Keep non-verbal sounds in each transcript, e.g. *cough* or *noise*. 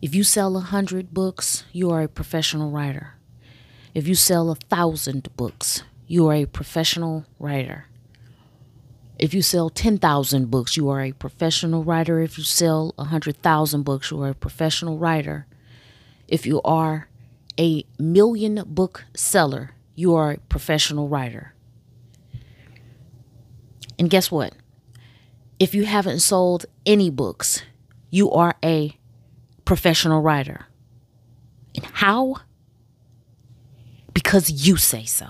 If you sell a hundred books, you are a professional writer. If you sell a thousand books, you are a professional writer. If you sell 10,000 books, you are a professional writer. If you sell 100,000 books, you are a professional writer. If you are a million book seller, you are a professional writer. And guess what? If you haven't sold any books, you are a professional writer. And how? Because you say so.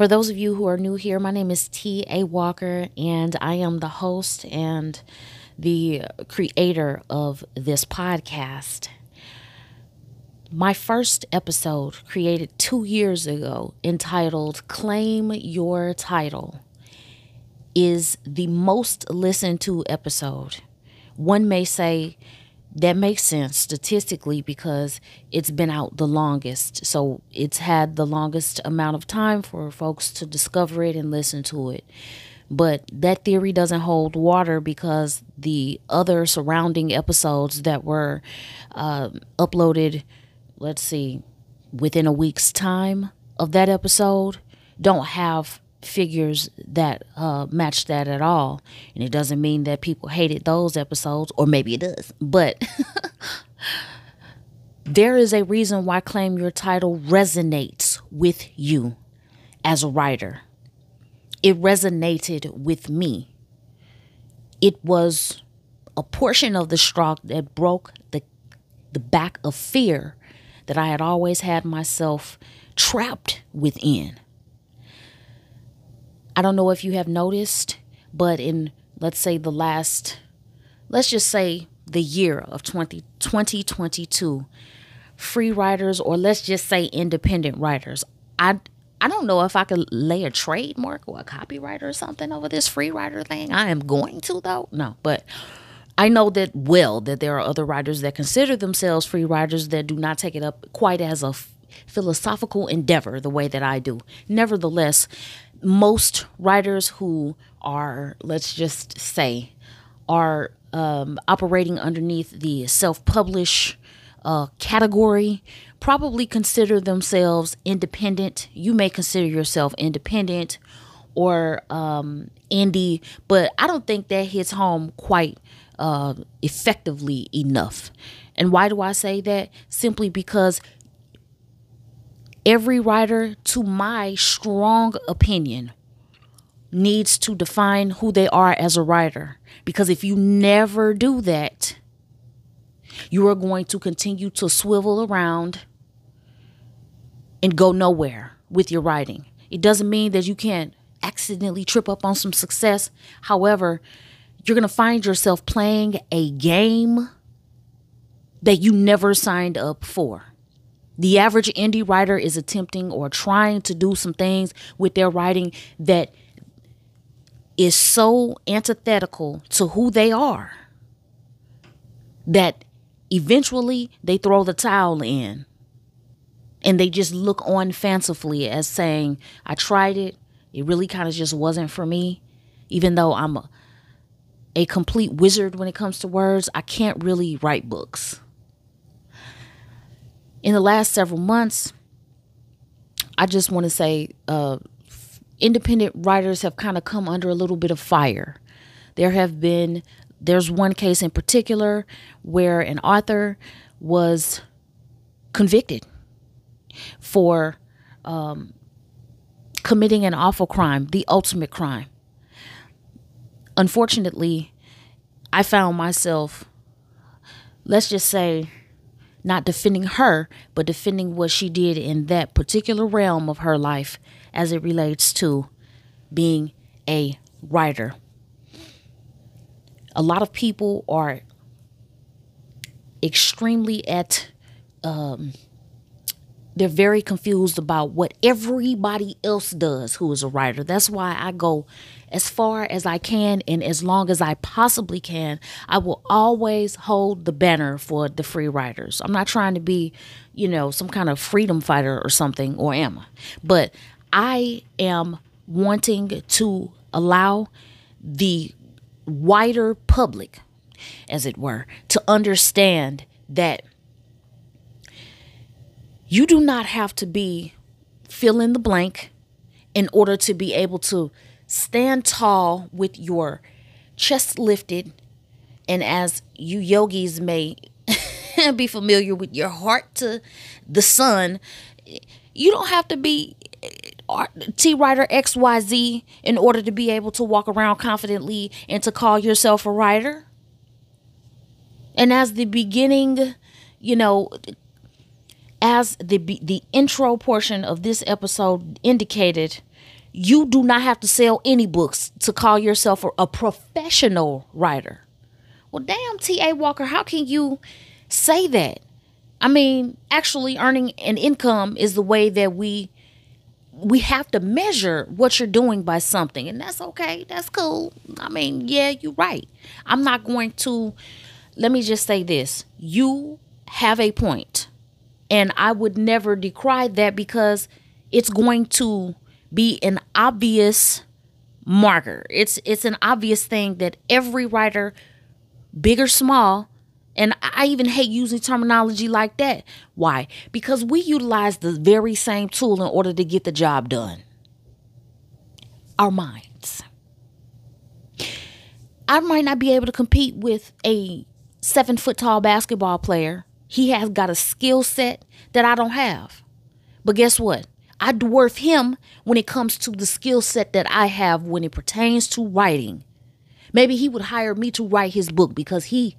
For those of you who are new here, my name is T.A. Walker, and I am the host and the creator of this podcast. My first episode, created two years ago, entitled Claim Your Title, is the most listened to episode. One may say that makes sense statistically because it's been out the longest. So it's had the longest amount of time for folks to discover it and listen to it. But that theory doesn't hold water because the other surrounding episodes that were uh, uploaded, let's see, within a week's time of that episode don't have figures that uh, match that at all. And it doesn't mean that people hated those episodes, or maybe it does. But *laughs* there is a reason why Claim Your Title resonates with you as a writer. It resonated with me. It was a portion of the straw that broke the, the back of fear that I had always had myself trapped within. I don't know if you have noticed, but in let's say the last, let's just say the year of 20, 2022, free writers, or let's just say independent writers, I I don't know if I could lay a trademark or a copyright or something over this free writer thing. I am going to though. No, but I know that well that there are other writers that consider themselves free writers that do not take it up quite as a philosophical endeavor the way that I do. Nevertheless, most writers who are, let's just say, are um, operating underneath the self publish uh, category probably consider themselves independent. You may consider yourself independent or um, indie, but I don't think that hits home quite uh, effectively enough. And why do I say that? Simply because every writer, to my strong opinion, needs to define who they are as a writer. Because if you never do that, you are going to continue to swivel around and go nowhere with your writing. It doesn't mean that you can't accidentally trip up on some success. However, you're going to find yourself playing a game that you never signed up for. The average indie writer is attempting or trying to do some things with their writing that is so antithetical to who they are that eventually they throw the towel in and they just look on fancifully as saying, I tried it. It really kind of just wasn't for me. Even though I'm a, a complete wizard when it comes to words, I can't really write books in the last several months, I just want to say uh, independent writers have kind of come under a little bit of fire. There have been, there's one case in particular where an author was convicted for um, committing an awful crime, the ultimate crime. Unfortunately, I found myself, let's just say, not defending her, but defending what she did in that particular realm of her life as it relates to being a writer. A lot of people are extremely at um, they're very confused about what everybody else does who is a writer. That's why I go as far as I can and as long as I possibly can. I will always hold the banner for the free writers. I'm not trying to be, you know, some kind of freedom fighter or something, or am I? But I am wanting to allow the wider public, as it were, to understand that you do not have to be fill in the blank in order to be able to stand tall with your chest lifted. And as you yogis may *laughs* be familiar with your heart to the sun, you don't have to be uh, T writer XYZ in order to be able to walk around confidently and to call yourself a writer. And as the beginning, you know, as the the intro portion of this episode indicated, you do not have to sell any books to call yourself a, professional writer. Well, damn, T.A. Walker, how can you say that? I mean, actually earning an income is the way that we we have to measure what you're doing by something, and that's okay. That's cool. I mean, yeah, you're right. I'm not going to let me just say this. You have a point and I would never decry that because it's going to be an obvious marker. It's it's an obvious thing that every writer, big or small, and I even hate using terminology like that. Why? Because we utilize the very same tool in order to get the job done. Our minds. I might not be able to compete with a seven foot tall basketball player he has got a skill set that I don't have. But guess what? I dwarf him when it comes to the skill set that I have when it pertains to writing. Maybe he would hire me to write his book because he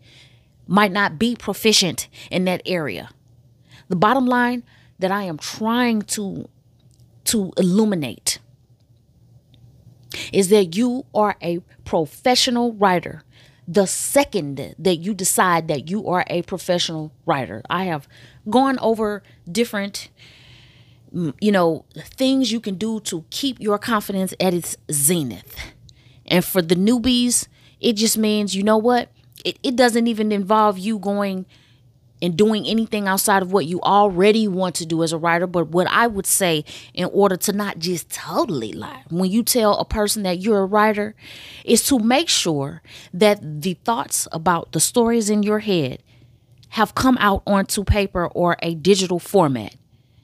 might not be proficient in that area. The bottom line that I am trying to to illuminate is that you are a professional writer the second that you decide that you are a professional writer. I have gone over different you know things you can do to keep your confidence at its zenith. And for the newbies, it just means you know what? It, it doesn't even involve you going and doing anything outside of what you already want to do as a writer. But what I would say, in order to not just totally lie, when you tell a person that you're a writer, is to make sure that the thoughts about the stories in your head have come out onto paper or a digital format.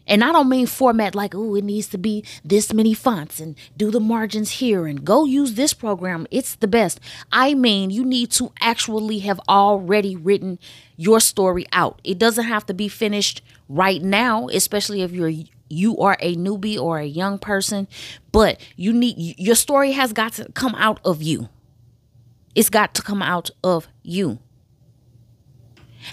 And I don't mean format like, oh, it needs to be this many fonts and do the margins here and go use this program. It's the best. I mean, you need to actually have already written your story out. It doesn't have to be finished right now, especially if you're you are a newbie or a young person, but you need your story has got to come out of you. It's got to come out of you.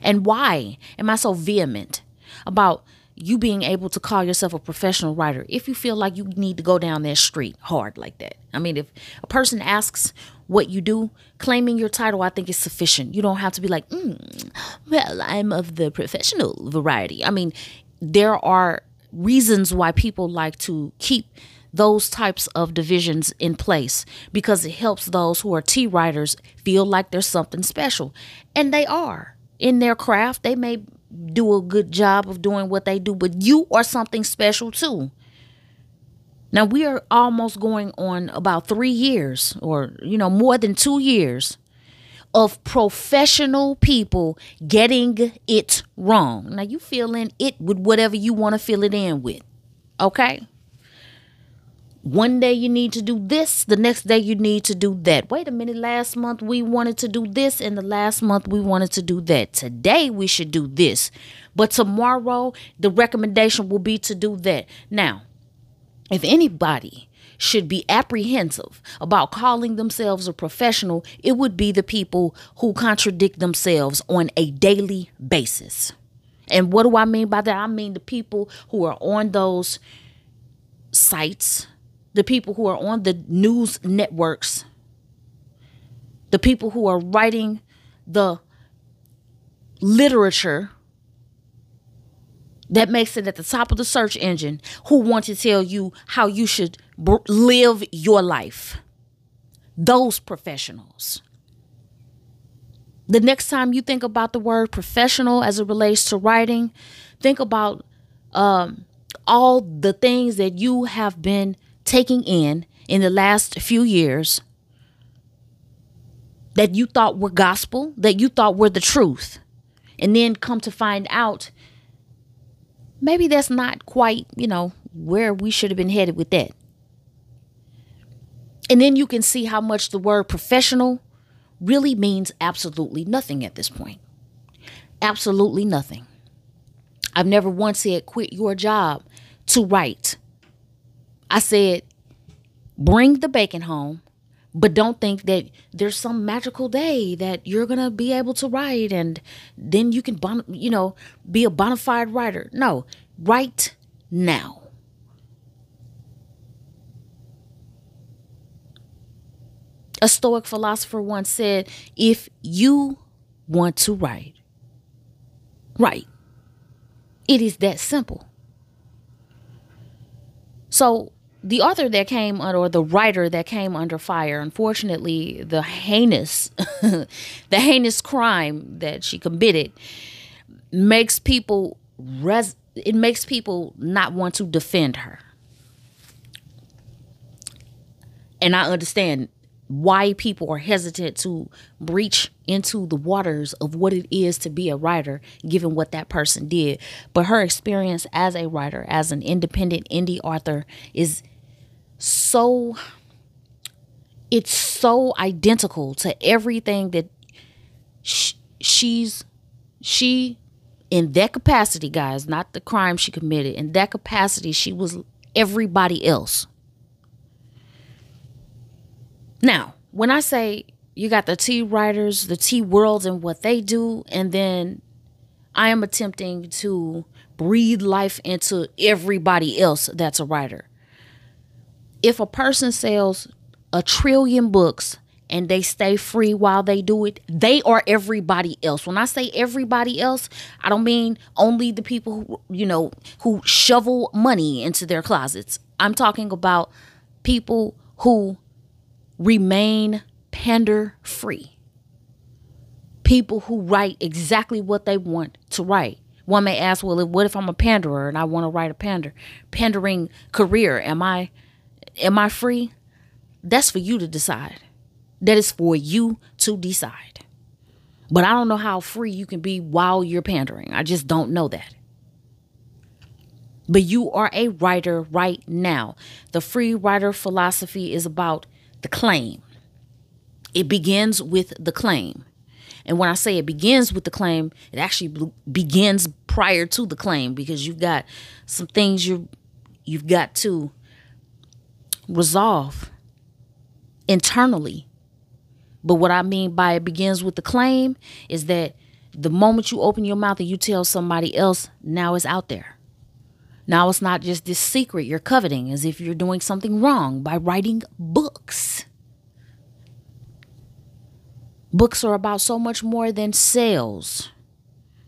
And why am I so vehement about you being able to call yourself a professional writer if you feel like you need to go down that street hard like that. I mean, if a person asks what you do, claiming your title, I think is sufficient. You don't have to be like, mm, well, I'm of the professional variety. I mean, there are reasons why people like to keep those types of divisions in place because it helps those who are T writers feel like there's something special. And they are in their craft. They may do a good job of doing what they do, but you are something special too. Now we are almost going on about three years, or you know, more than two years of professional people getting it wrong. Now you fill in it with whatever you want to fill it in with. Okay? One day you need to do this, the next day you need to do that. Wait a minute, last month we wanted to do this, and the last month we wanted to do that. Today we should do this, but tomorrow the recommendation will be to do that. Now, if anybody should be apprehensive about calling themselves a professional, it would be the people who contradict themselves on a daily basis. And what do I mean by that? I mean the people who are on those sites the people who are on the news networks, the people who are writing the literature, that makes it at the top of the search engine who want to tell you how you should b- live your life. Those professionals. The next time you think about the word professional as it relates to writing, think about um, all the things that you have been taking in in the last few years that you thought were gospel, that you thought were the truth, and then come to find out maybe that's not quite, you know, where we should have been headed with that. And then you can see how much the word professional really means absolutely nothing at this point. Absolutely nothing. I've never once said quit your job to write. I said bring the bacon home, but don't think that there's some magical day that you're to be able to write and then you can you know be a bona fide writer. No, write now. A Stoic philosopher once said, if you want to write, write. It is that simple. So the author that came under, or the writer that came under fire, unfortunately, the heinous, *laughs* the heinous crime that she committed makes people res. It makes people not want to defend her. And I understand why people are hesitant to breach into the waters of what it is to be a writer, given what that person did. But her experience as a writer, as an independent indie author, is so it's so identical to everything that sh- she's she in that capacity guys not the crime she committed in that capacity she was everybody else now, when I say you got the T writers, the T worlds, and what they do, and then I am attempting to breathe life into everybody else that's a writer. If a person sells a trillion books and they stay free while they do it, they are everybody else. When I say everybody else, I don't mean only the people who, you know, who shovel money into their closets. I'm talking about people who remain pander free. People who write exactly what they want to write. One may ask, well, what if I'm a panderer and I want to write a pander pandering career? Am I am I free? That's for you to decide. That is for you to decide. But I don't know how free you can be while you're pandering. I just don't know that. But you are a writer right now. The free writer philosophy is about the claim. It begins with the claim. And when I say it begins with the claim, it actually begins prior to the claim because you've got some things you you've got to resolve internally. But what I mean by it begins with the claim is that the moment you open your mouth and you tell somebody else, now it's out there. Now it's not just this secret you're coveting as if you're doing something wrong by writing books. Books are about so much more than sales.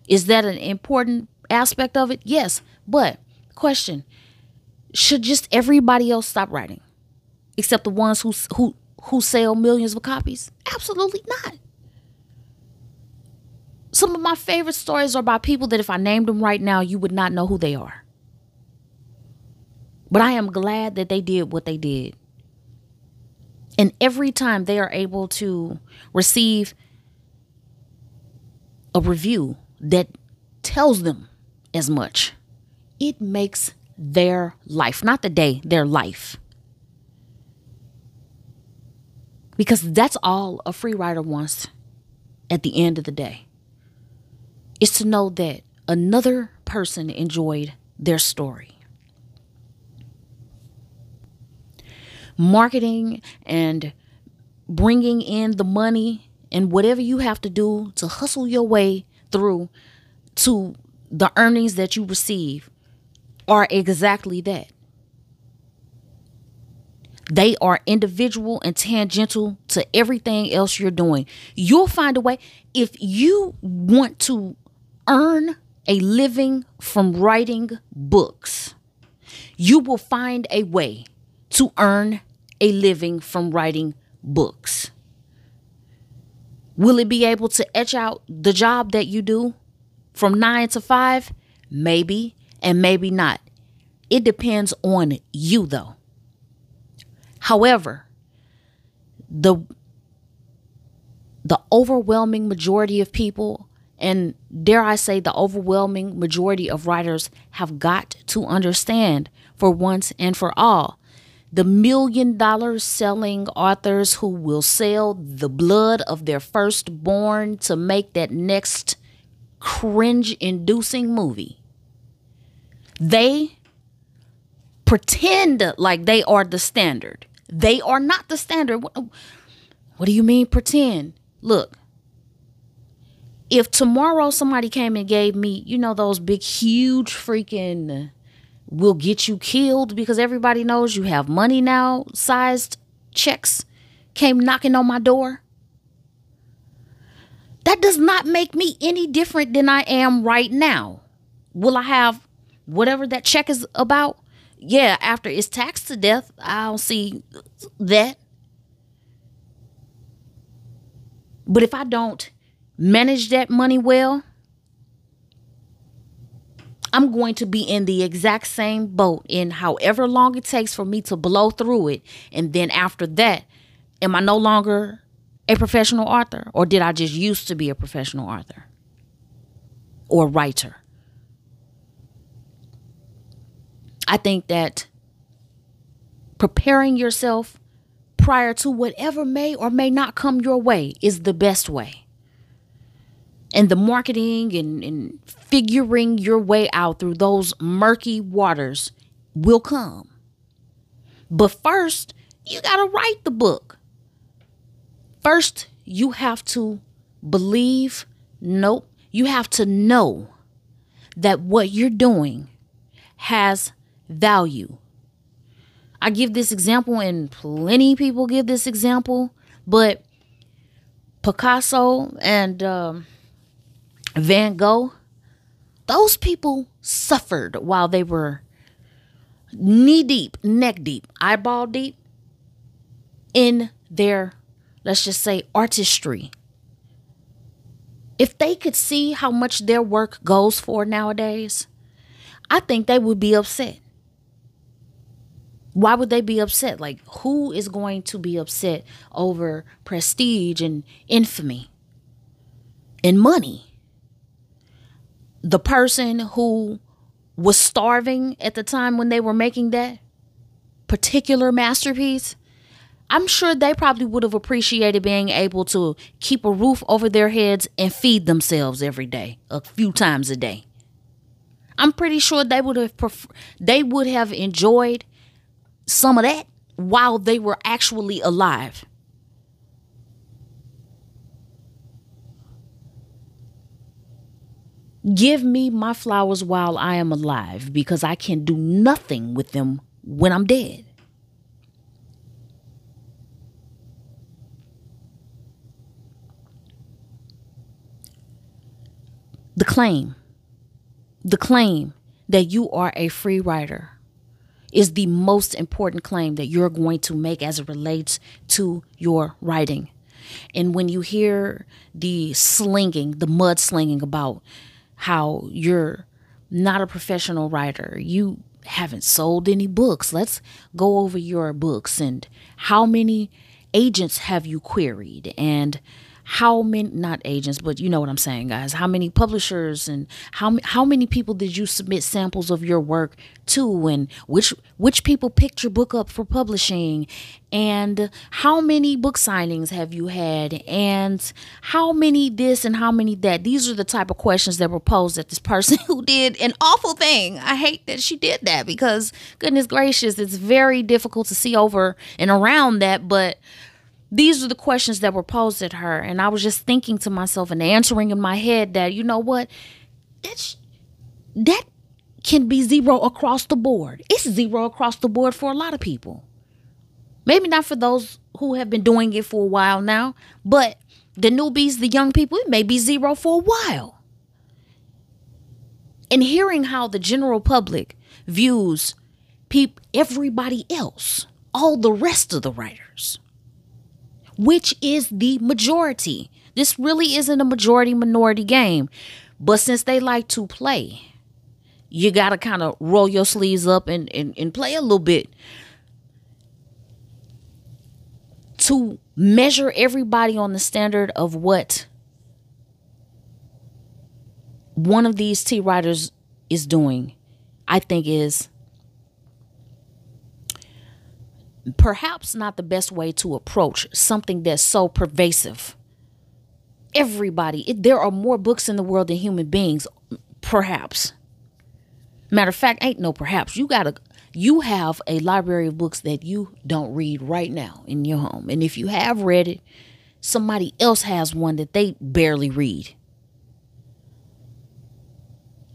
Is that an important aspect of it? Yes. But, question should just everybody else stop writing except the ones who, who, who sell millions of copies? Absolutely not. Some of my favorite stories are by people that if I named them right now, you would not know who they are. But I am glad that they did what they did. And every time they are able to receive a review that tells them as much, it makes their life, not the day, their life. Because that's all a free writer wants at the end of the day is to know that another person enjoyed their story. Marketing and bringing in the money and whatever you have to do to hustle your way through to the earnings that you receive are exactly that. They are individual and tangential to everything else you're doing. You'll find a way if you want to earn a living from writing books, you will find a way to earn a living from writing books. Will it be able to etch out the job that you do from nine to five? Maybe, and maybe not. It depends on you, though. However, the the overwhelming majority of people and dare I say the overwhelming majority of writers have got to understand for once and for all the million dollar selling authors who will sell the blood of their firstborn to make that next cringe inducing movie. They pretend like they are the standard. They are not the standard. What, what do you mean pretend? Look, if tomorrow somebody came and gave me, you know, those big, huge freaking will get you killed because everybody knows you have money now sized checks came knocking on my door. That does not make me any different than I am right now. Will I have whatever that check is about? Yeah, after it's taxed to death, I don't see that. But if I don't manage that money well, I'm going to be in the exact same boat in however long it takes for me to blow through it. And then after that, am I no longer a professional author? Or did I just used to be a professional author or writer? I think that preparing yourself prior to whatever may or may not come your way is the best way and the marketing and, and figuring your way out through those murky waters will come. But first, you got to write the book. First, you have to believe, nope, you have to know that what you're doing has value. I give this example, and plenty people give this example, but Picasso and um, Van Gogh, those people suffered while they were knee deep, neck deep, eyeball deep in their, let's just say, artistry. If they could see how much their work goes for nowadays, I think they would be upset. Why would they be upset? Like, who is going to be upset over prestige and infamy and money? The person who was starving at the time when they were making that particular masterpiece, I'm sure they probably would have appreciated being able to keep a roof over their heads and feed themselves every day, a few times a day. I'm pretty sure they would have they would have enjoyed some of that while they were actually alive. Give me my flowers while I am alive because I can do nothing with them when I'm dead. The claim, the claim that you are a free writer is the most important claim that you're going to make as it relates to your writing. And when you hear the slinging, the mud slinging about how you're not a professional writer. You haven't sold any books. Let's go over your books and how many agents have you queried and how many not agents but you know what i'm saying guys. How many publishers and how how many people did you submit samples of your work to and which which people picked your book up for publishing? And how many book signings have you had? And how many this and how many that? These are the type of questions that were posed at this person *laughs* who did an awful thing. I hate that she did that because goodness gracious it's very difficult to see over and around that but these are the questions that were posed at her. And i was just thinking to myself and answering in my head that you know what? That's that can be zero across the board. It's zero across the board for a lot of people. Maybe not for those who have been doing it for a while now but the newbies the young people it may be zero for a while. And hearing how the general public views peop- everybody else, all the rest of the writers, which is the majority. This really isn't a majority minority game. But since they like to play, you got to kind of roll your sleeves up and, and, and play a little bit to measure everybody on the standard of what one of these T writers is doing, I think is perhaps not the best way to approach something that's so pervasive. Everybody, it, there are more books in the world than human beings, perhaps. Matter of fact, ain't no perhaps. You gotta you have a library of books that you don't read right now in your home. And if you have read it, somebody else has one that they barely read.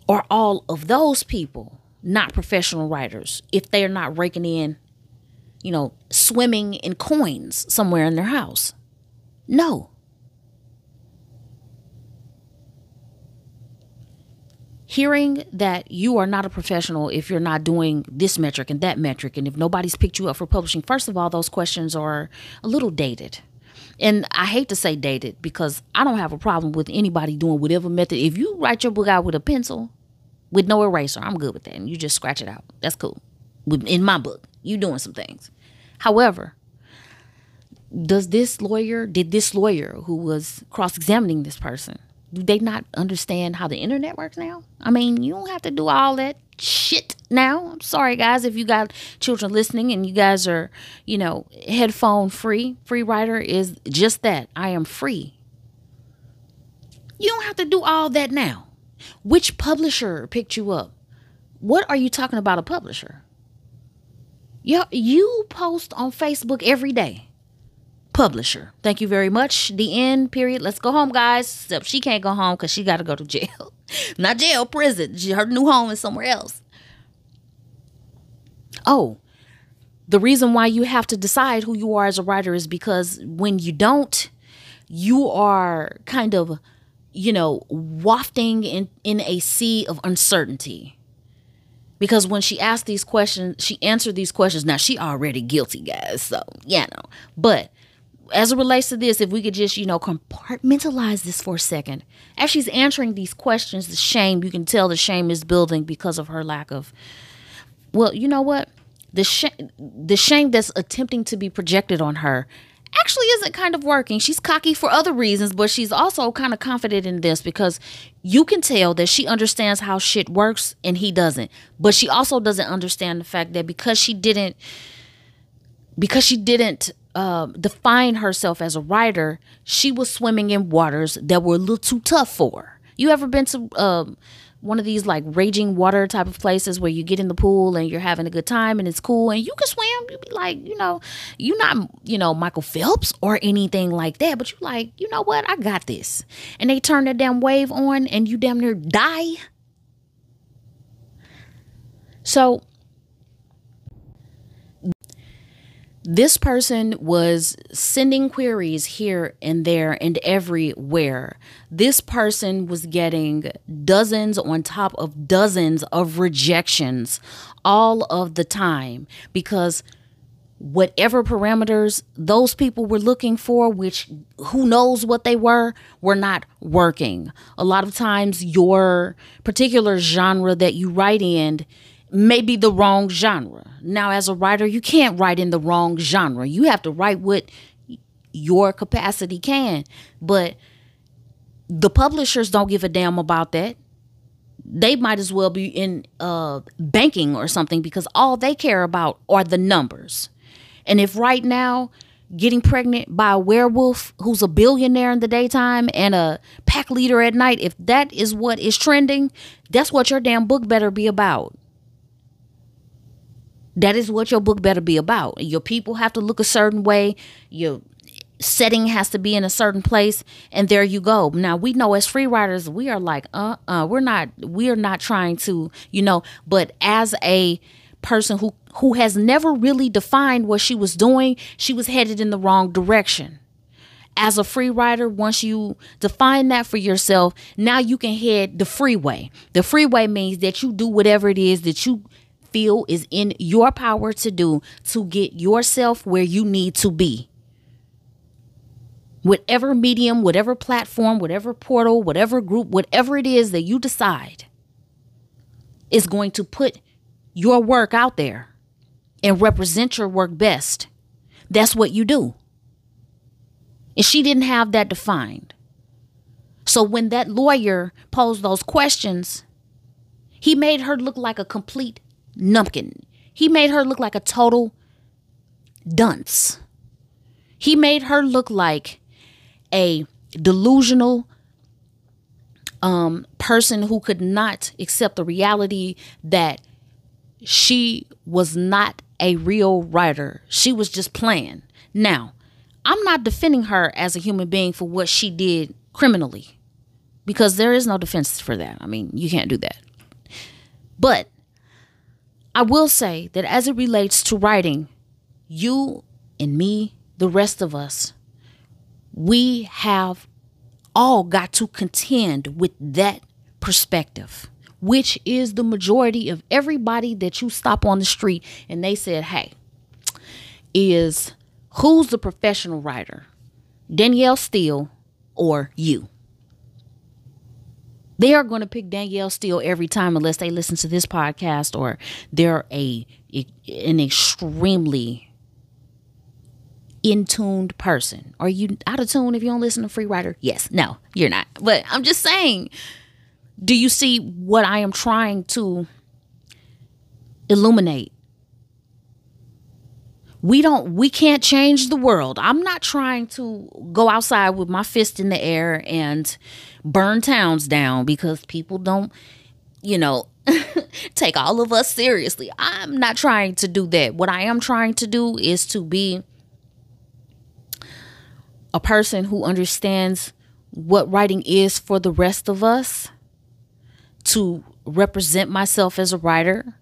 Are all of those people not professional writers if they're not raking in, you know, swimming in coins somewhere in their house? No. hearing that you are not a professional if you're not doing this metric and that metric, and if nobody's picked you up for publishing, first of all, those questions are a little dated. And I hate to say dated because I don't have a problem with anybody doing whatever method. If you write your book out with a pencil, with no eraser, I'm good with that. And you just scratch it out. That's cool. In my book, you doing some things. However, does this lawyer, did this lawyer who was cross examining this person, do they not understand how the internet works now? I mean, you don't have to do all that shit now. I'm sorry, guys, if you got children listening and you guys are, you know, headphone free. Free writer is just that. I am free. You don't have to do all that now. Which publisher picked you up? What are you talking about a publisher? You, you post on Facebook every day publisher. Thank you very much. The end, period. Let's go home, guys. Except she can't go home because she got to go to jail. *laughs* Not jail, prison. Her new home is somewhere else. Oh, the reason why you have to decide who you are as a writer is because when you don't, you are kind of, you know, wafting in, in a sea of uncertainty because when she asked these questions, she answered these questions. Now she already guilty, guys. So yeah, no. But as it relates to this, if we could just, you know, compartmentalize this for a second. As she's answering these questions, the shame, you can tell the shame is building because of her lack of well, you know what? The shame the shame that's attempting to be projected on her actually isn't kind of working. She's cocky for other reasons, but she's also kind of confident in this because you can tell that she understands how shit works and he doesn't. But she also doesn't understand the fact that because she didn't because she didn't uh, define herself as a writer, she was swimming in waters that were a little too tough for her. You ever been to uh, one of these like raging water type of places where you get in the pool and you're having a good time and it's cool and you can swim? You be like, you know, you're not, you know, Michael Phelps or anything like that, but you like, you know what? I got this. And they turn that damn wave on and you damn near die. So this person was sending queries here and there and everywhere. This person was getting dozens on top of dozens of rejections all of the time because whatever parameters those people were looking for, which who knows what they were, were not working. A lot of times, your particular genre that you write in may be the wrong genre. Now, as a writer, you can't write in the wrong genre. You have to write what your capacity can. But the publishers don't give a damn about that. They might as well be in uh, banking or something because all they care about are the numbers. And if right now, getting pregnant by a werewolf who's a billionaire in the daytime and a pack leader at night, if that is what is trending, that's what your damn book better be about. That is what your book better be about. Your people have to look a certain way. Your setting has to be in a certain place and there you go now we know as free writers we are like uh uh we're not we are not trying to you know but as a person who who has never really defined what she was doing she was headed in the wrong direction as a free writer, once you define that for yourself, now you can head the freeway. The freeway means that you do whatever it is that you feel is in your power to do to get yourself where you need to be. Whatever medium, whatever platform, whatever portal, whatever group, whatever it is that you decide is going to put your work out there and represent your work best, that's what you do. And she didn't have that defined. So when that lawyer posed those questions, he made her look like a complete numpkin. He made her look like a total dunce. He made her look like a delusional um, person who could not accept the reality that she was not a real writer. She was just playing. Now, I'm not defending her as a human being for what she did criminally because there is no defense for that. I mean, you can't do that. But I will say that as it relates to writing, you and me, the rest of us, we have all got to contend with that perspective, which is the majority of everybody that you stop on the street and they said, hey, is who's the professional writer? Danielle Steel or you? They are going to pick Danielle Steel every time unless they listen to this podcast or they're a an extremely in tuned person. Are you out of tune if you don't listen to Free Writer? Yes. No, you're not. But I'm just saying, do you see what I am trying to illuminate? We don't we can't change the world. I'm not trying to go outside with my fist in the air and burn towns down because people don't, you know, *laughs* take all of us seriously. I'm not trying to do that. What I am trying to do is to be a person who understands what writing is for the rest of us, to represent myself as a writer,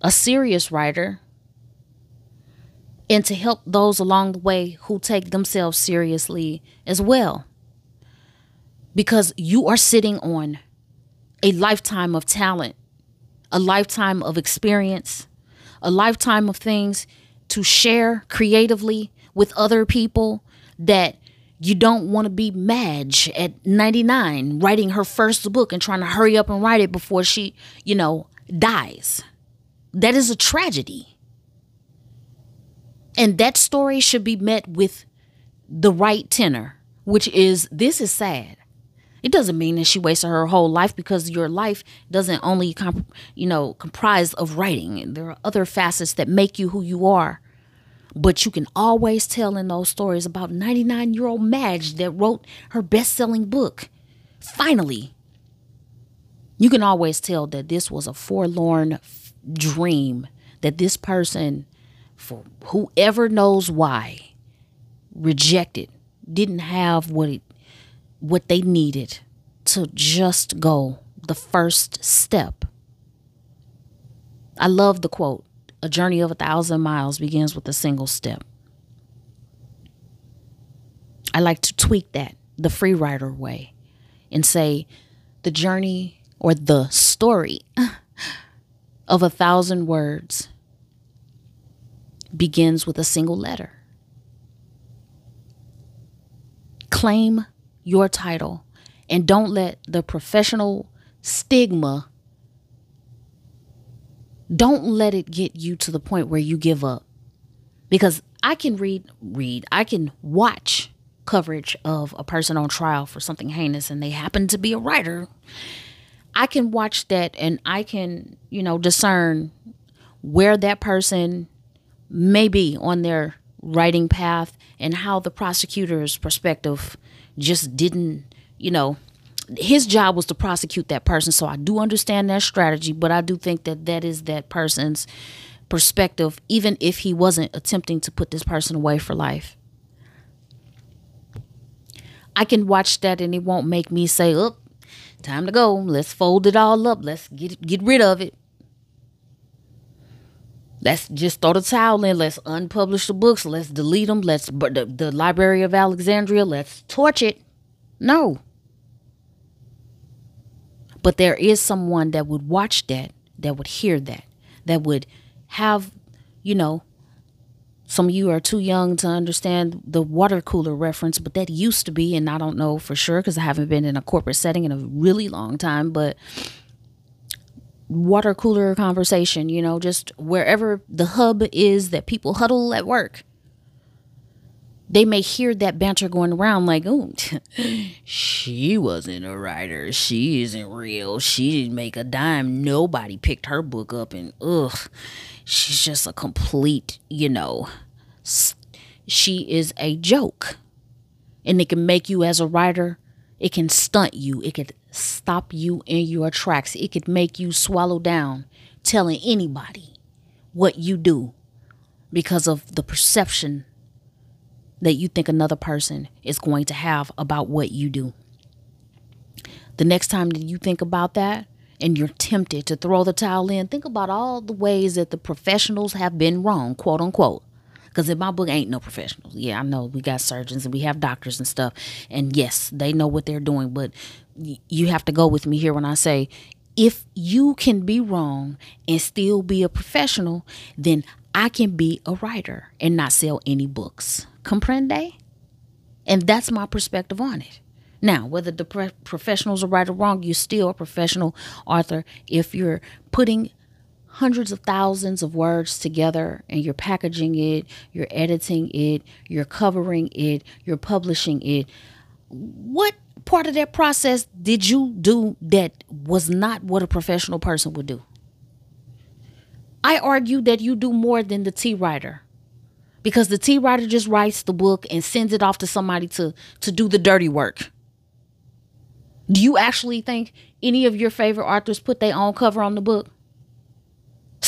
a serious writer, and to help those along the way who take themselves seriously as well. Because you are sitting on a lifetime of talent, a lifetime of experience, a lifetime of things to share creatively with other people that you don't want to be Madge at 99 writing her first book and trying to hurry up and write it before she, you know, dies. That is a tragedy. And that story should be met with the right tenor, which is this is sad. It doesn't mean that she wasted her whole life because your life doesn't only, comp- you know, comprise of writing. There are other facets that make you who you are. But you can always tell in those stories about 99 year old Madge that wrote her best selling book. Finally, you can always tell that this was a forlorn f- dream, that this person, for whoever knows why, rejected, didn't have what it, what they needed to just go the first step. I love the quote a journey of a thousand miles begins with a single step. I like to tweak that the free writer way and say the journey or the story *laughs* of a thousand words begins with a single letter. Claim your title and don't let the professional stigma don't let it get you to the point where you give up. Because I can read, read, I can watch coverage of a person on trial for something heinous and they happen to be a writer. I can watch that and I can, you know, discern where that person may be on their writing path and how the prosecutor's perspective just didn't, you know, his job was to prosecute that person. So I do understand that strategy, but I do think that that is that person's perspective, even if he wasn't attempting to put this person away for life. I can watch that and it won't make me say, "Up, oh, time to go. Let's fold it all up. Let's get get rid of it." Let's just throw the towel in. Let's unpublish the books. Let's delete them. Let's the, the Library of Alexandria. Let's torch it. No. But there is someone that would watch that, that would hear that, that would have, you know, some of you are too young to understand the water cooler reference, but that used to be, and I don't know for sure because I haven't been in a corporate setting in a really long time, but water cooler conversation, you know, just wherever the hub is that people huddle at work. They may hear that banter going around like, oh, *laughs* she wasn't a writer. She isn't real. She didn't make a dime. Nobody picked her book up, and ugh, she's just a complete, you know, she is a joke. And it can make you as a writer, it can stunt you, it could stop you in your tracks, it could make you swallow down telling anybody what you do because of the perception that you think another person is going to have about what you do. The next time that you think about that and you're tempted to throw the towel in, think about all the ways that the professionals have been wrong, quote unquote. Because in my book, ain't no professionals. Yeah, I know we got surgeons and we have doctors and stuff. And yes, they know what they're doing. But you have to go with me here when I say, if you can be wrong and still be a professional, then I can be a writer and not sell any books. Comprende? And that's my perspective on it. Now, whether the pre- professionals are right or wrong, you're still a professional author if you're putting hundreds of thousands of words together and you're packaging it, you're editing it, you're covering it, you're publishing it. What part of that process did you do that was not what a professional person would do? I argue that you do more than the T writer. Because the T writer just writes the book and sends it off to somebody to to do the dirty work. Do you actually think any of your favorite authors put their own cover on the book?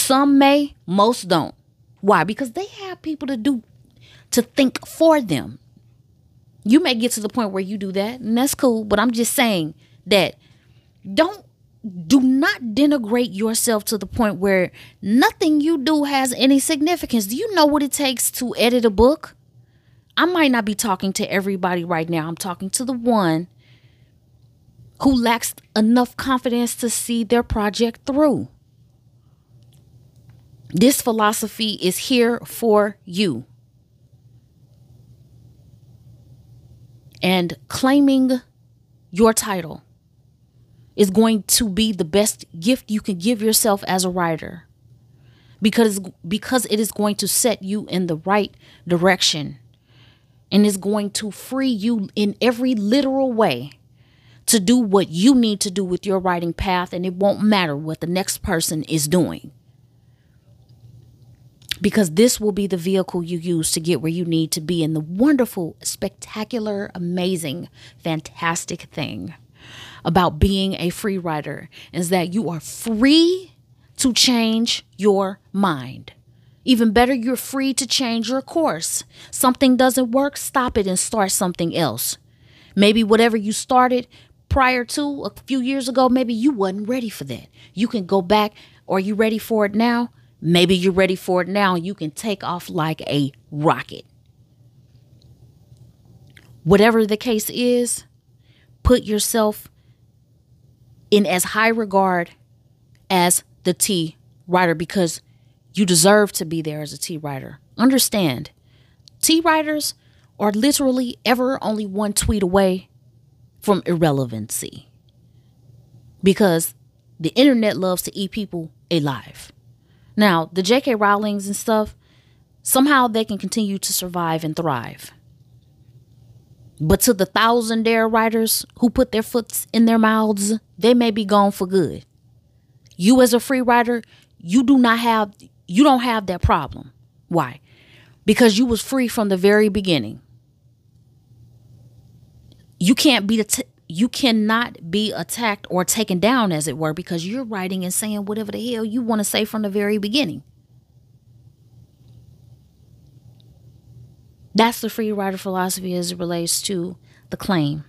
Some may, most don't. Why? Because they have people to do to think for them. You may get to the point where you do that, and that's cool, but I'm just saying that don't do not denigrate yourself to the point where nothing you do has any significance. Do you know what it takes to edit a book? I might not be talking to everybody right now. I'm talking to the one who lacks enough confidence to see their project through. This philosophy is here for you. And claiming your title is going to be the best gift you can give yourself as a writer because because it is going to set you in the right direction and is going to free you in every literal way to do what you need to do with your writing path and it won't matter what the next person is doing because this will be the vehicle you use to get where you need to be. And the wonderful, spectacular, amazing, fantastic thing about being a free writer is that you are free to change your mind. Even better, you're free to change your course. Something doesn't work, stop it and start something else. Maybe whatever you started prior to a few years ago, maybe you wasn't ready for that. You can go back. Are you ready for it now? Maybe you're ready for it now. You can take off like a rocket. Whatever the case is, put yourself in as high regard as the T writer because you deserve to be there as a T writer. Understand, T writers are literally ever only one tweet away from irrelevancy because the internet loves to eat people alive. Now, the J.K. Rowlings and stuff, somehow they can continue to survive and thrive. But to the thousand dare writers who put their foots in their mouths, they may be gone for good. You as a free writer, you do not have you don't have that problem. Why? Because you was free from the very beginning. You can't be the t- you cannot be attacked or taken down, as it were, because you're writing and saying whatever the hell you want to say from the very beginning. That's the free writer philosophy as it relates to the claim.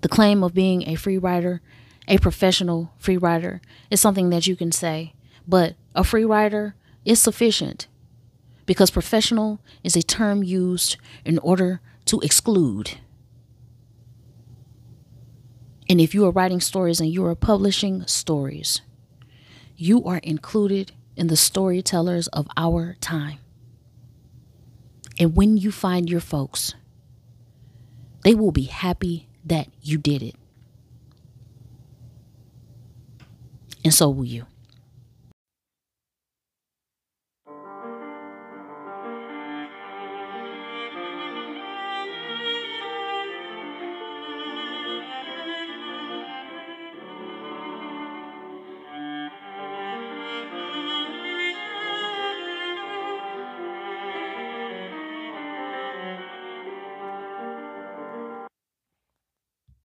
The claim of being a free writer, a professional free writer, is something that you can say. But a free writer is sufficient because professional is a term used in order to exclude. And if you are writing stories and you are publishing stories, you are included in the storytellers of our time. And when you find your folks, they will be happy that you did it. And so will you.